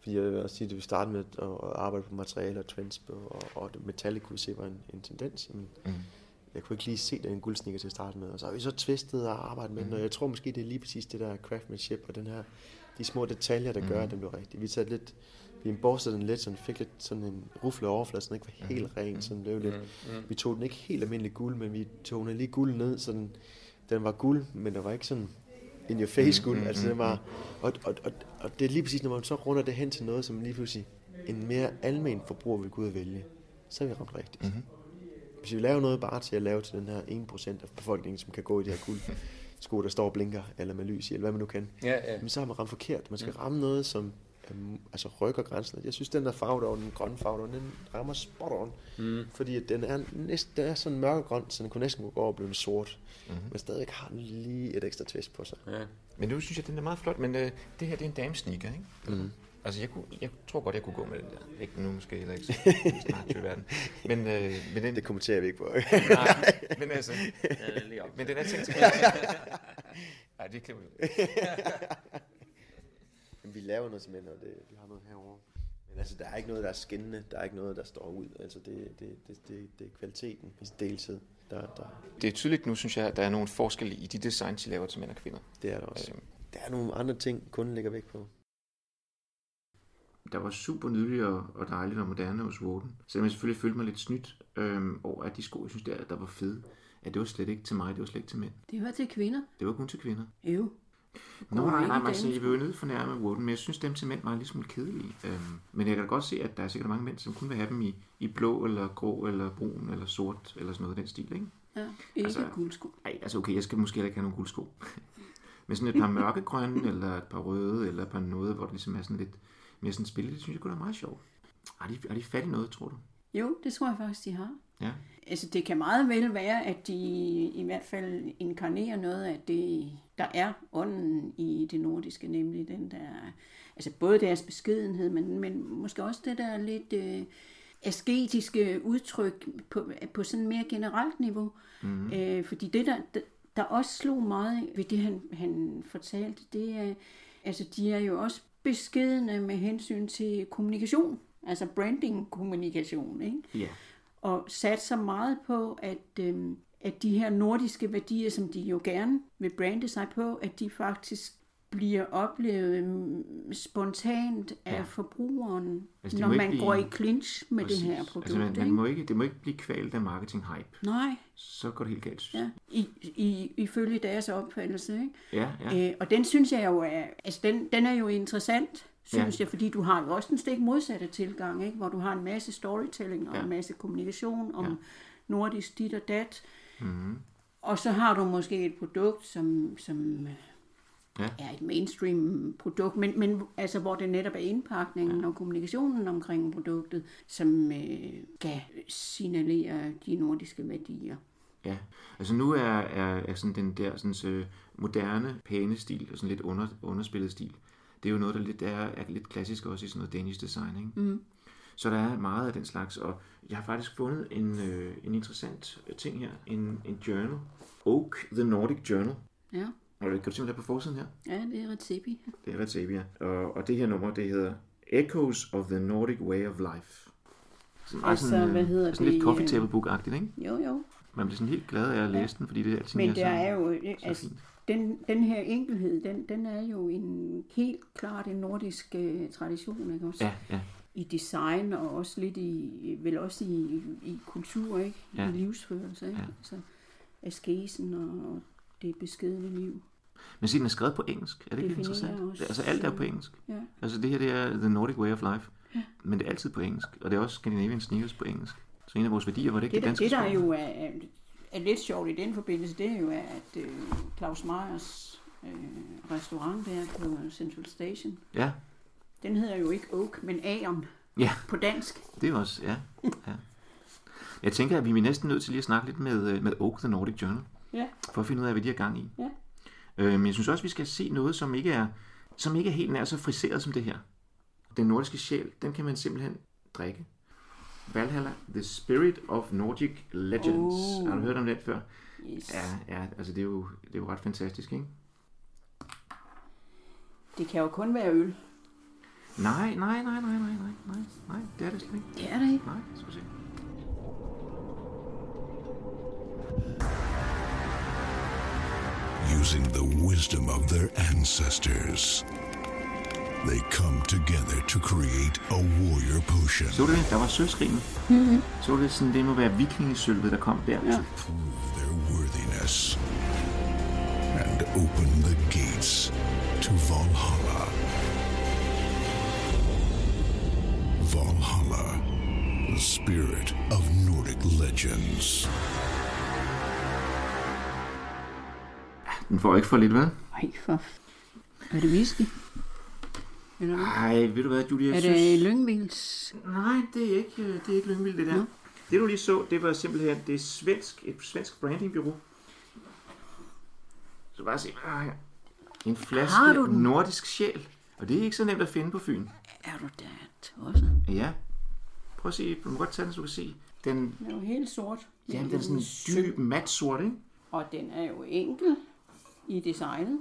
C: fordi jeg vil også sige, at vi startede med at, arbejde på materialer trends, og, og metallic kunne se var en, en tendens. Men
A: Mm.
C: jeg kunne ikke lige se den guldsnikker til at starte med, og så har vi så twistet og arbejdet med den, og jeg tror måske, det er lige præcis det der craftsmanship og den her, de små detaljer, der gør, at den blev rigtig. Vi tager lidt, vi borstede den lidt, så den fik lidt sådan en rufle overflade, så den ikke var helt ren, så den blev lidt, vi tog den ikke helt almindelig guld, men vi tog den lige guld ned, så den, den var guld, men der var ikke sådan in your face guld, altså den var, og, og, og, og det er lige præcis, når man så runder det hen til noget, som lige pludselig en mere almen forbruger vil gå ud og vælge, så er vi ramt rigtigt.
A: Mhm.
C: Hvis vi laver noget bare til at lave til den her 1% af befolkningen, som kan gå i de her guld sko, der står og blinker, eller med lys i, eller hvad man nu kan,
D: Ja, ja.
C: men så har man ramt forkert. Man skal ramme noget, som altså rykker grænsen. Jeg synes, den der farve der, den grønne farve der, den rammer spot on.
D: Mm.
C: Fordi den er, næsten, den er sådan mørkegrøn, så den kunne næsten gå over og blive sort. Mm-hmm. Men stadig har den lige et ekstra twist på sig.
D: Ja.
A: Men nu synes jeg, den er meget flot, men øh, det her det er en damesneaker, ikke?
C: Mm.
A: Altså, jeg, kunne, jeg tror godt, jeg kunne gå med den der. Ikke nu måske heller ikke så snart til verden. Men, øh, men den,
C: Det kommenterer vi ikke på.
A: nej, men altså,
D: er op.
A: men den er tænkt til Nej, det klipper vi.
C: vi laver noget simpelthen, og det, vi har noget herovre. Men altså, der er ikke noget, der er skinnende. Der er ikke noget, der står ud. Altså, det, det, det, det, det er kvaliteten i deltid. Der, der,
A: Det er tydeligt nu, synes jeg, at der er nogle forskelle i de designs, de laver til mænd og kvinder.
C: det er der også.
A: Øhm,
C: Der er nogle andre ting, kunden lægger vægt på.
A: der var super nydeligt og, dejligt og moderne hos Woden. Selvom jeg selvfølgelig følte mig lidt snydt øhm, over, at de sko, jeg synes, der, der var fede, at det var slet ikke til mig, det var slet ikke til mænd.
B: Det var til kvinder.
A: Det var kun til kvinder.
B: Jo.
A: Nå, nej, nej,
B: i
A: man siger, jeg vil jo nødt fornærme Woden, men jeg synes, dem til mænd var en lille smule kedelige. Øhm, men jeg kan da godt se, at der er sikkert mange mænd, som kun vil have dem i, i blå, eller grå, eller brun, eller sort, eller sådan noget af den stil, ikke?
B: Ja, ikke
A: Altså-
B: guldsko.
A: Ej, altså okay, jeg skal måske heller ikke have nogle guldsko. Men sådan et par mørkegrønne, eller et par røde, eller et par noget, hvor det ligesom er sådan lidt mere sådan spillet, det synes jeg kunne være meget sjovt. Har de, har de fat i noget, tror du?
B: Jo, det tror jeg faktisk, de har.
A: Ja.
B: Altså, det kan meget vel være, at de i hvert fald inkarnerer noget af det, der er ånden i det nordiske, nemlig den der, altså både deres beskedenhed, men, men måske også det der lidt øh, asketiske udtryk på, på sådan mere generelt niveau. Mm. Øh, fordi det, der, der, også slog meget ved det, han, han fortalte, det er, altså de er jo også beskedende med hensyn til kommunikation, altså branding-kommunikation, ikke?
A: Ja.
B: og satser meget på, at, øhm, at de her nordiske værdier, som de jo gerne vil brande sig på, at de faktisk bliver oplevet øhm, spontant af
A: Ja.
B: forbrugeren,
A: Altså,
B: altså, når man
A: blive-
B: går i clinch med
A: Præcis.
B: det her produkt.
A: Altså, man, man må ikke, det må ikke blive kvalt af marketing-hype.
B: Nej,
A: Så går det helt galt.
B: ja. I, i, ifølge deres opfattelse. Ikke?
A: Ja, ja.
B: Øh, og den synes jeg jo er, altså den, den er jo interessant, synes
A: Ja.
B: jeg, fordi du har jo også den stik modsatte tilgang, ikke? hvor du har en masse storytelling og
A: Ja.
B: en masse kommunikation om
A: ja.
B: nordisk dit og dat.
A: Mm-hmm.
B: Og så har du måske et produkt, som, som
A: Ja.
B: ja. er et mainstream produkt, men, men altså, hvor det netop er indpakningen ja. og kommunikationen omkring produktet, som øh, skal signalere de nordiske værdier.
A: Ja, altså nu er, er, er sådan den der sådan, så moderne, pæne stil, og sådan lidt under, underspillet stil, det er jo noget, der lidt er, er lidt klassisk også i sådan noget Danish design, ikke?
B: Mm.
A: Så der er meget af den slags, og jeg har faktisk fundet en, øh, en interessant ting her, en, en journal, Oak The Nordic Journal,
B: Ja,
A: og kan du simpelthen have på forsiden her?
B: ja det er Recepi.
A: Det er Retavia, og, og det her nummer, det hedder Echoes of the Nordic Way of Life. Sådan, meget
B: Altså,
A: sådan,
B: hvad
A: øh,
B: hedder
A: sådan
B: det,
A: lidt coffee
B: øh,
A: table book-agtigt, ikke?
B: Jo, jo.
A: Man bliver sådan helt glad af at læse den, fordi det er altid
B: Men der
A: så,
B: er jo, øh,
A: så
B: altså,
A: fint.
B: den, den her enkelhed, den, den er jo en helt klart en nordisk uh, tradition, ikke også?
A: Ja, ja.
B: I design og også lidt i, vel også i, i kultur, ikke?
A: Ja.
B: I livsførelse, ikke?
A: Ja.
B: Altså, askesen og det beskedne liv.
A: Men sig, den er skrevet på engelsk. Er det ikke interessant?
B: også,
A: Altså alt er på engelsk.
B: Ja.
A: Altså det her, det er The Nordic Way of Life. Men det er altid på engelsk. Og det er også Scandinavian Sneakers på engelsk. Så en af vores værdier var det ikke
B: Det,
A: det,
B: der,
A: danske
B: det der jo er, er, er lidt sjovt i den forbindelse, det er jo, at øh, Claus Meyers øh, restaurant der på Central Station,
A: Ja,
B: den hedder jo ikke Oak, men Aon
A: ja,
B: på dansk.
A: det er også, ja. ja. Jeg tænker, at vi er næsten nødt til lige at snakke lidt med, øh, med Oak, The Nordic Journal.
B: Ja.
A: For at finde ud af, hvad de har gang i.
B: Ja.
A: Øh, men jeg synes også, vi skal se noget, som ikke er, som ikke er helt nær så friseret som det her. Den nordiske sjæl, den kan man simpelthen drikke. Valhalla, The Spirit of Nordic Legends.
B: Oh.
A: Har du hørt om det før?
B: Yes.
A: Ja, ja, altså det er jo, det er jo ret fantastisk, ikke?
B: Det kan jo kun være øl.
A: Nej, nej, nej, nej, nej, nej, nej, nej, det er det slet ikke.
B: Det er det ikke.
A: Nej, skal vi se.
E: using the wisdom of their ancestors. They come together to create a warrior potion.
A: Så du det? Der var sølvskrinet. Mm-hmm. Så du det sådan, det må være vikingesølvet, der kom der.
B: Ja.
E: prove their worthiness and open the gates to Valhalla. Valhalla, the spirit of Nordic legends.
A: Den får ikke for lidt, hvad?
B: Ej, for... Er det whisky?
A: Nej, ved du hvad, Julia?
B: Er det Lyngvils?
A: Nej, det er ikke, øh, det er ikke Lyngvild, det der.
B: Nå.
A: Det du lige så, det var simpelthen det er svensk, et svensk brandingbureau. Så bare se, ah, her. En flaske nordisk sjæl. Og det er ikke så nemt at finde på Fyn.
B: Er du da tosset?
A: Ja. Prøv at se, du må godt tage den, så du kan se. Den,
B: Den er jo helt sort.
A: jamen, den er sådan dyb, mat sort, ikke?
B: Og den er jo enkel i designet.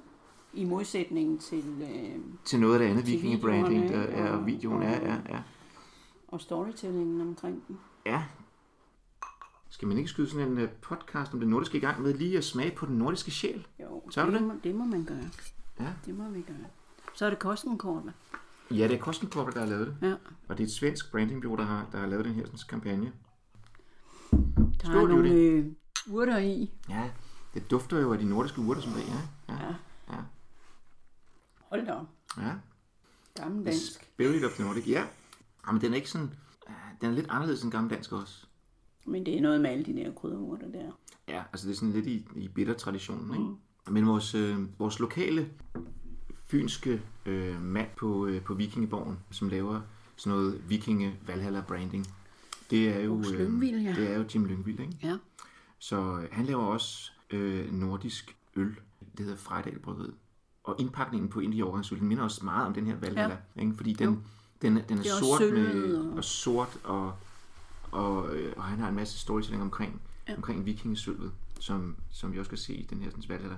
B: I modsætning til øh,
A: Til noget af det andet vikingebranding, der er
B: og-
A: videoen er, ja, ja.
B: og storytellingen omkring den.
A: Ja. Skal man ikke skyde sådan en øh, podcast om det nordiske i gang med lige at smage på den nordiske sjæl?
B: Jo,
A: Så er du
B: det,
A: det?
B: Må, det må man gøre.
A: Ja.
B: Det må vi gøre. Så er det kostenkortet.
A: Ja, det er Corporate, der har lavet det.
B: Ja.
A: Og det er et svensk brandingbureau, der har, der har lavet den her sådan, kampagne.
B: Der
A: Skål,
B: er nogle øh, urter i.
A: Ja, det dufter jo af de nordiske urter, som det er. Ja, ja,
B: Hold da op.
A: ja.
B: Gammel
A: The
B: dansk.
A: Spirit of the Nordic, ja. Jamen, den er ikke sådan... Den er lidt anderledes end gammel dansk også.
B: Men det er noget med alle de der krydderurter der.
A: Ja, altså det er sådan lidt i, i bitter-traditionen, ikke? Men vores, øh, vores lokale fynske øh, mand på, øh, på Vikingeborgen, som laver sådan noget vikinge Valhalla branding, det er jo,
B: ja.
A: det er jo Jim Lyngvild, ikke?
B: Ja.
A: Så øh, han laver også øh, nordisk øl. Det hedder Frejdal Bryggeriet. Og indpakningen på de årgangsøl, den minder også meget om den her Valhalla. Ja. Ikke? Fordi den, den, den er,
B: Det er
A: sort med,
B: og-
A: og sort, og, og, øh, og han har en masse storytelling omkring, ja. omkring vikingesølvet, som, som vi også kan se i den her sådan, Valhalla.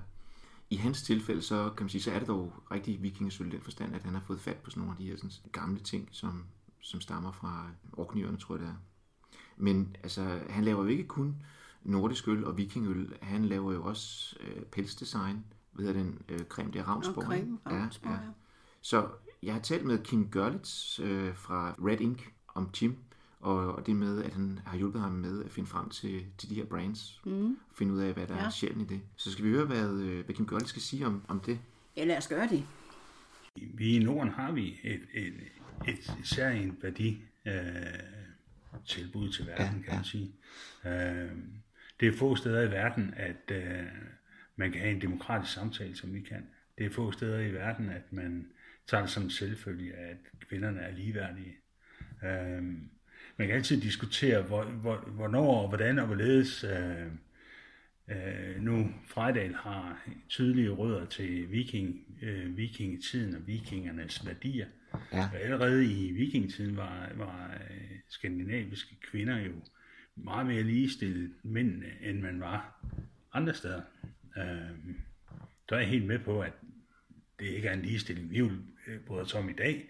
A: I hans tilfælde, så kan man sige, så er det dog rigtig vikingesøl i den forstand, at han har fået fat på sådan nogle af de her sådan, gamle ting, som, som stammer fra orknyrerne, tror jeg det er. Men altså, han laver jo ikke kun nordisk øl og vikingøl. Han laver jo også øh, pelsdesign. Hedder den øh, creme? Det er Ravnsborg.
B: Og creme? Ravnsborg, ja.
A: Så jeg har talt med Kim Görlitz øh, fra Red Ink om Jim, og, og det med, at han har hjulpet ham med at finde frem til, til de her brands. Mm. Finde ud af, hvad der ja. Er sjældent i det. Så skal vi høre, hvad, øh, hvad Kim Görlitz skal sige om, om det.
B: Ja, lad os gøre det.
F: Vi i Norden har vi et, et, et særligt værdi øh, tilbud til verden, ja, kan man sige. Øh, det er få steder i verden, at øh, man kan have en demokratisk samtale, som vi kan. Det er få steder i verden, at man tager det som en selvfølge, at kvinderne er ligeværdige. Øh, man kan altid diskutere, hvor, hvor, hvornår og hvordan og hvorledes øh, øh, nu Frejdal har tydelige rødder til viking, øh, vikingetiden og vikingernes værdier.
A: Ja.
F: Allerede i vikingetiden var, var øh, skandinaviske kvinder jo meget mere ligestillet mænd, end man var andre steder. Øh, der er jeg helt med på, at det ikke er en ligestilling, vi øh, bryder os om i dag.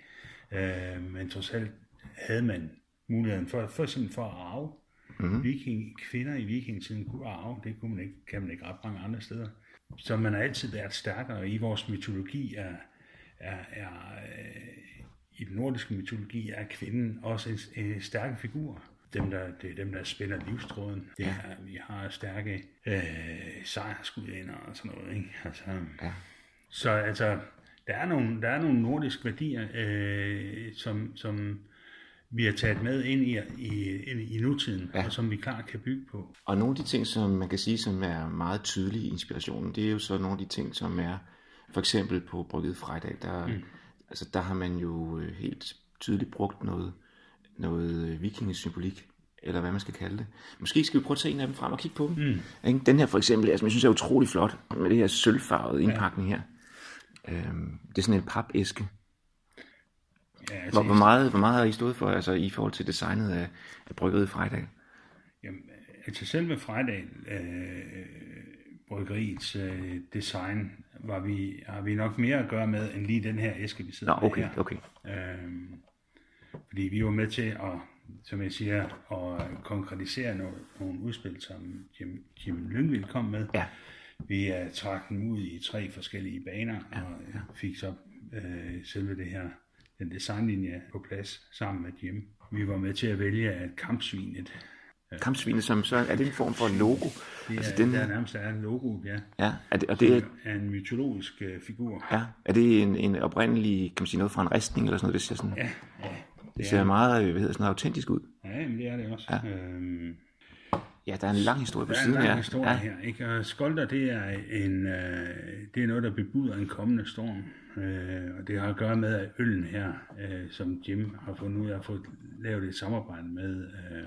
F: Øh, men trods alt havde man muligheden for, for eksempel for at arve. Mm-hmm. Viking, kvinder i vikingetiden kunne arve, det kunne man ikke, kan man ikke ret mange andre steder. Så man har altid været stærkere, i vores mytologi er, er, er øh, i den nordiske mytologi er kvinden også en, en stærke figur. Dem, der, det er dem, der spænder livstråden. Det er, vi har stærke øh, sejrskudinder og sådan noget. Ikke? Altså,
A: Ja.
F: så altså, der er nogle, der er nogle nordiske værdier, øh, som, som vi har taget med ind i, i, ind i nutiden, ja. og som vi klart kan bygge på.
A: Og nogle af de ting, som man kan sige, som er meget tydelige i inspirationen, det er jo så nogle af de ting, som er for eksempel på Brygget Fredag, der, mm. altså, der har man jo øh, helt tydeligt brugt noget, noget øh, vikingesymbolik, eller hvad man skal kalde det. Måske skal vi prøve at tage en af dem frem og kigge på dem. Mm. Den her for eksempel, altså, jeg synes er utrolig flot, med det her sølvfarvede indpakning her. Øhm, det er sådan en papæske.
F: Ja, altså,
A: Hvor, hvor, meget, hvor meget har I stået for, altså i forhold til designet af, af Brygget Fredag?
F: Jamen, altså selve Frejdal, øh, bryggeriets øh, design var vi, har vi nok mere at gøre med, end lige den her æske, vi sidder
A: Nå, okay,
F: med her.
A: okay.
F: Øhm, fordi vi var med til at, som jeg siger, at konkretisere nogle, nogle udspil, som Jim, Jim Lyngvild kom med.
A: Ja.
F: Vi uh, trak dem ud i tre forskellige baner, ja, og ja. fik så øh, selve det her, den designlinje på plads sammen med Jim. Vi var med til at vælge, at kampsvinet,
A: Kampsvinet, som så er det en form for logo?
F: det
A: altså
F: er,
A: den,
F: der nærmest er en logo, ja,
A: ja, er det, og det er,
F: er en mytologisk uh, figur.
A: ja, er det en, en oprindelig, kan man sige noget fra en ristning eller sådan noget? Det ser, sådan,
F: Ja, ja,
A: det ser meget, hvad hedder sådan noget, autentisk ud.
F: ja men det er det også. Ja. Øhm,
A: Ja, der er en lang historie på
F: Der er en
A: siden
F: lang
A: her.
F: historie
A: Ja,
F: her, ikke? Og skolter, det er, en, øh, det er noget, der bebuder en kommende storm. Øh, og det har at gøre med, at øllen her, øh, som Jim har fundet ud af at få lavet et samarbejde med, øh,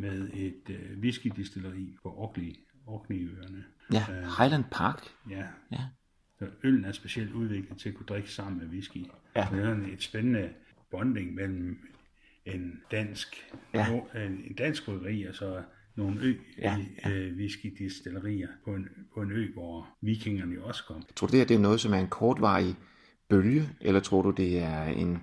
F: med et øh, whiskydistilleri på Orkney, Orkneyøerne.
A: ja, Highland Park.
F: Ja.
A: Ja.
F: Så øllen er specielt udviklet til at kunne drikke sammen med whisky.
A: Ja.
F: Så det er et spændende bonding mellem en dansk,
A: Ja.
F: en, en dansk bryggeri og så nogle ø
A: Ja,
F: ja, Øh, whiskydistillerier på en, på en ø, hvor vikingerne jo også kom.
A: Tror du, det her det er noget, som er en kortvarig bølge, eller tror du, det er en,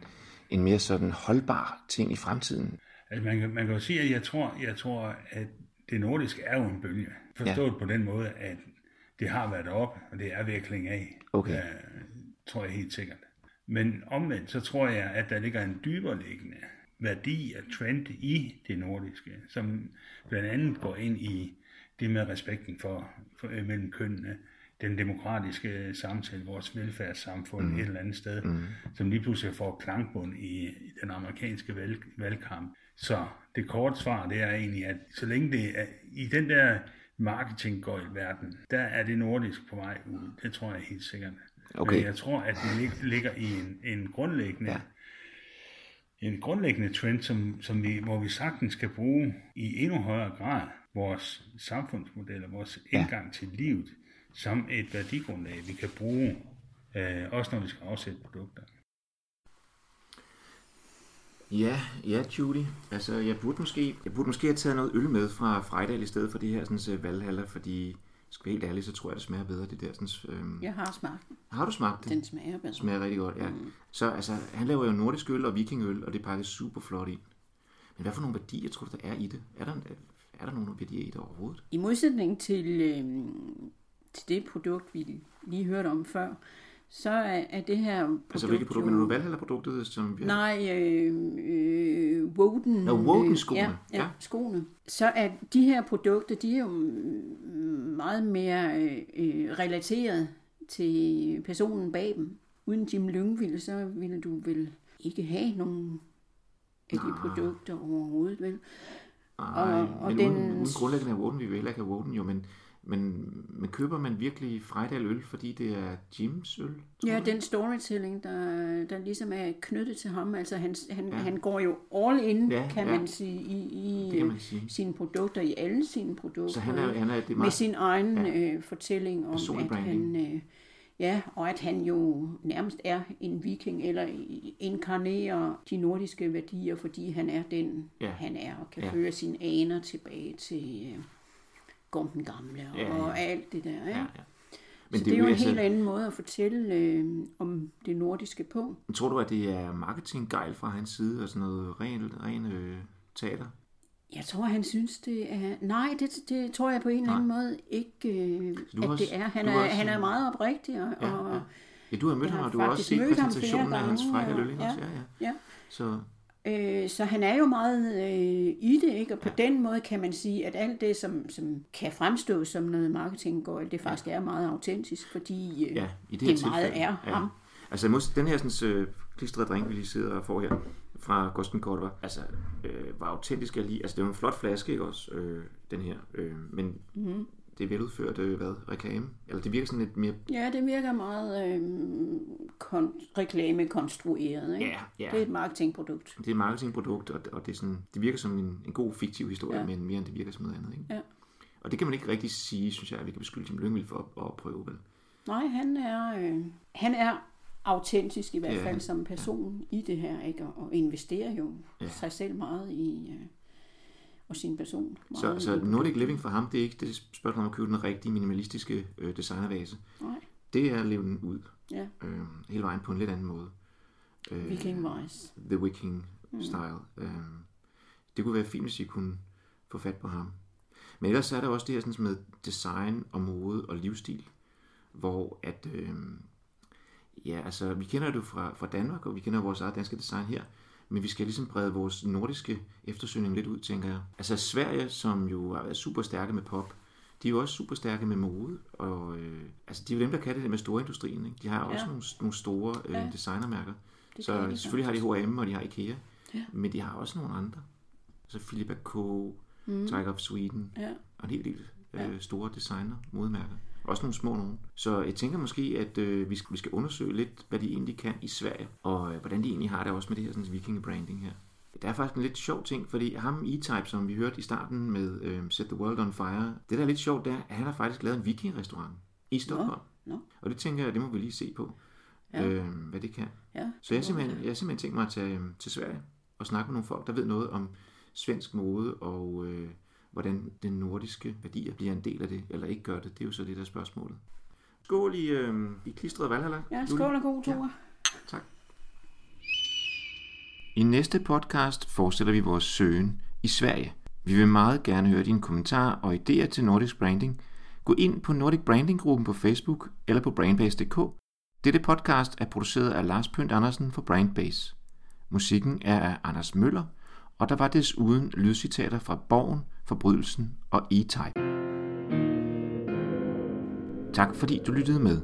A: en mere sådan holdbar ting i fremtiden?
F: Altså man, kan- man kan jo sige, at jeg tror, jeg tror, at det nordiske er jo en bølge. Forstået ja. på den måde, at det har været op, og det er virkelig af.
A: Okay.
F: Øh, tror jeg helt sikkert. Men omvendt, så tror jeg, at der ligger en dybere liggende værdi og trend i det nordiske, som blandt andet går ind i det med respekten for, for øh, mellem kønnene, den demokratiske samtale, vores velfærdssamfund mm. et eller andet sted, mm. som lige pludselig får klangbund i, i den amerikanske valg, valgkamp. Så det korte svar, det er egentlig, at så længe det er i den der marketing går i verden, der er det nordisk på vej ud. Det tror jeg helt sikkert.
A: Okay.
F: Men jeg tror, at det lig- ligger i en, en grundlæggende ja. En grundlæggende trend, som, som vi, hvor vi sagtens skal bruge i endnu højere grad vores samfundsmodeller, vores indgang til livet, som et værdigrundlag, vi kan bruge, øh, også når vi skal afsætte produkter.
A: Ja, ja, Judy. Altså, jeg burde måske, jeg burde måske have taget noget øl med fra Frejdal i stedet for det her sådan, uh, valhaller, fordi skal være helt ærlig, så tror jeg, det smager bedre, det der. Sådan, øhm,
B: Jeg har smagt den.
A: Har du smagt det?
B: Den smager bedre.
A: Smager rigtig godt, ja. Mm. Så altså, han laver jo nordisk øl og vikingøl, og det er pakket super flot ind. Men hvad for nogle værdier tror du, der er i det? Er der, er der nogle værdier i det overhovedet?
B: I modsætning til, øh, til det produkt, vi lige hørte om før, så er, er det her produkt
A: Altså, hvilket produkt?
B: jo-
A: Men du valhaller-produktet, som vi
B: Nej, øh, øh, Woden.
A: Nå, Woden-skoene.
B: Øh, ja, ja,
A: Ja.
B: skoene. Så er de her produkter, de er jo meget mere øh, relateret til personen bag dem. Uden Jim Lyngvild, så ville du vel ikke have nogen af de produkter overhovedet, vel?
A: Nej,
B: og- og
A: men
B: den-
A: uden, uden grundlæggende er Woden, vi vil heller ikke have Woden jo, men, men, men køber man virkelig Frejdal øl, fordi det er Jims øl?
B: Ja,
A: du?
B: den storytelling, der, der ligesom er knyttet til ham. Altså han, han, ja. han går jo all in,
A: Ja,
B: kan
A: ja.
B: man sige, i, i
A: Det man sige.
B: sine produkter, i alle sine produkter.
A: Så han er, han er det er
B: med
A: meget...
B: sin egen
A: Ja.
B: øh, fortælling om, at han, øh, ja, og at han jo nærmest er en viking, eller inkarnerer de nordiske værdier, fordi han er den,
A: Ja.
B: han er, og kan
A: Ja.
B: ja. føre sine aner tilbage til øh, Gorm den Gamle, og,
A: Ja,
B: ja, og alt det der. Ikke?
A: Ja,
B: Ja. Men så det er jo en
A: altså-
B: helt anden måde at fortælle øh, om det nordiske på.
A: Tror du, at det er marketinggejl fra hans side, og sådan noget ren, ren øh, teater?
B: Jeg tror, han synes, det er... Nej, det, det tror jeg på en eller anden måde ikke, øh, at det
A: også-
B: er. Han er,
A: også-
B: han er meget oprigtig, og,
A: Ja, ja. Ja, du har mødt ham, og du har også set præsentationen af hans Frejdal
B: og-
A: også? Ja, ja.
B: ja.
A: Så
B: Øh, så han er jo meget øh, i det, ikke? Og på den måde kan man sige, at alt det, som, som kan fremstå som noget marketinggøjl, det faktisk er meget autentisk, fordi øh,
A: ja, i det,
B: det, det meget
A: tilfælde,
B: er
A: ja.
B: ham.
A: Altså den her sådan, øh, klistrede drink, vi lige sidder og får her fra Gosten Kortvar, altså øh, var autentisk jeg lige. Altså det var en flot flaske, ikke også, øh, den her. Øh, men
B: Mhm.
A: Det er veludført, øh, hvad, reklame? Eller det virker sådan lidt mere...
B: Ja, det virker meget øh, kon- reklamekonstrueret, ikke?
A: Ja, ja.
B: Det er et marketingprodukt.
A: Det er et marketingprodukt, og, og det, er sådan, det virker som en, en god fiktiv historie, ja.
B: Ja.
A: men mere end det virker som noget andet. Ikke?
B: Ja.
A: Og det kan man ikke rigtig sige, synes jeg, at vi kan beskylde Jim Lyngvild for at, at prøve. Vel?
B: Nej, han er, øh, han er autentisk i hvert
A: Ja,
B: fald som person i det her, ikke? Og, investerer jo
A: Ja.
B: ja. sig selv meget i, øh, og sin person.
A: Så, så Nordic Living for ham, det er ikke det spørgsmål om at købe den rigtige minimalistiske øh, designervase.
B: Nej.
A: det er at leve den ud.
B: Ja,
A: Øh, hele vejen på en lidt anden måde. Øh,
B: Viking Wise.
A: The Viking style. Mm. Øh, det kunne være fint, hvis I kunne få fat på ham. Men ellers er der også det her sådan med design og mode og livsstil, hvor at, øh, ja, altså, vi kender det jo fra, fra Danmark, og vi kender vores eget danske design her, men vi skal ligesom brede vores nordiske eftersøgning lidt ud, tænker jeg. Altså Sverige, som jo har været super stærke med pop, de er jo også super stærke med mode, og øh, altså, de er jo dem, der kan det der med storindustrien. Ikke? De har også
B: Ja.
A: nogle, nogle store øh,
B: Ja.
A: designermærker.
B: Det
A: Så
B: de
A: selvfølgelig har de. H&M, og de har IKEA,
B: Ja.
A: men de har også nogle andre. Så Philippa K, mm. Tiger of Sweden,
B: Ja,
A: og en hel del øh, store designer, modemærker. Også nogle små nogen. Så jeg tænker måske, at øh, vi, skal, vi skal undersøge lidt, hvad de egentlig kan i Sverige, og øh, hvordan de egentlig har det også med det her sådan, viking-branding her. Der er faktisk en lidt sjov ting, fordi ham E-Type, som vi hørte i starten med øh, Set the World on Fire, det der er lidt sjovt, det er, at han har faktisk lavet en viking-restaurant i Stockholm.
B: nå.
A: Og det tænker jeg, det må vi lige se på,
B: Ja.
A: øh, hvad det kan.
B: ja.
A: Så jeg har simpelthen, jeg simpelthen tænkt mig at tage øhm, til Sverige og snakke med nogle folk, der ved noget om svensk mode og øh, hvordan den nordiske værdier bliver en del af det, eller ikke gør det. Det er jo så lidt af spørgsmålet. Skål i, øh, i klistret Valhalla.
B: Ja, skål og god tur.
A: Ja, tak. I næste podcast fortsætter vi vores søgen i Sverige. Vi vil meget gerne høre dine kommentarer og idéer til Nordic Branding. Gå ind på Nordic Branding-gruppen på Facebook eller på brandbase.dk. Dette podcast er produceret af Lars Pønt Andersen for Brandbase. Musikken er af Anders Møller, og der var desuden lydcitater fra Borgen, Forbrydelsen og E-Type. Tak fordi du lyttede med.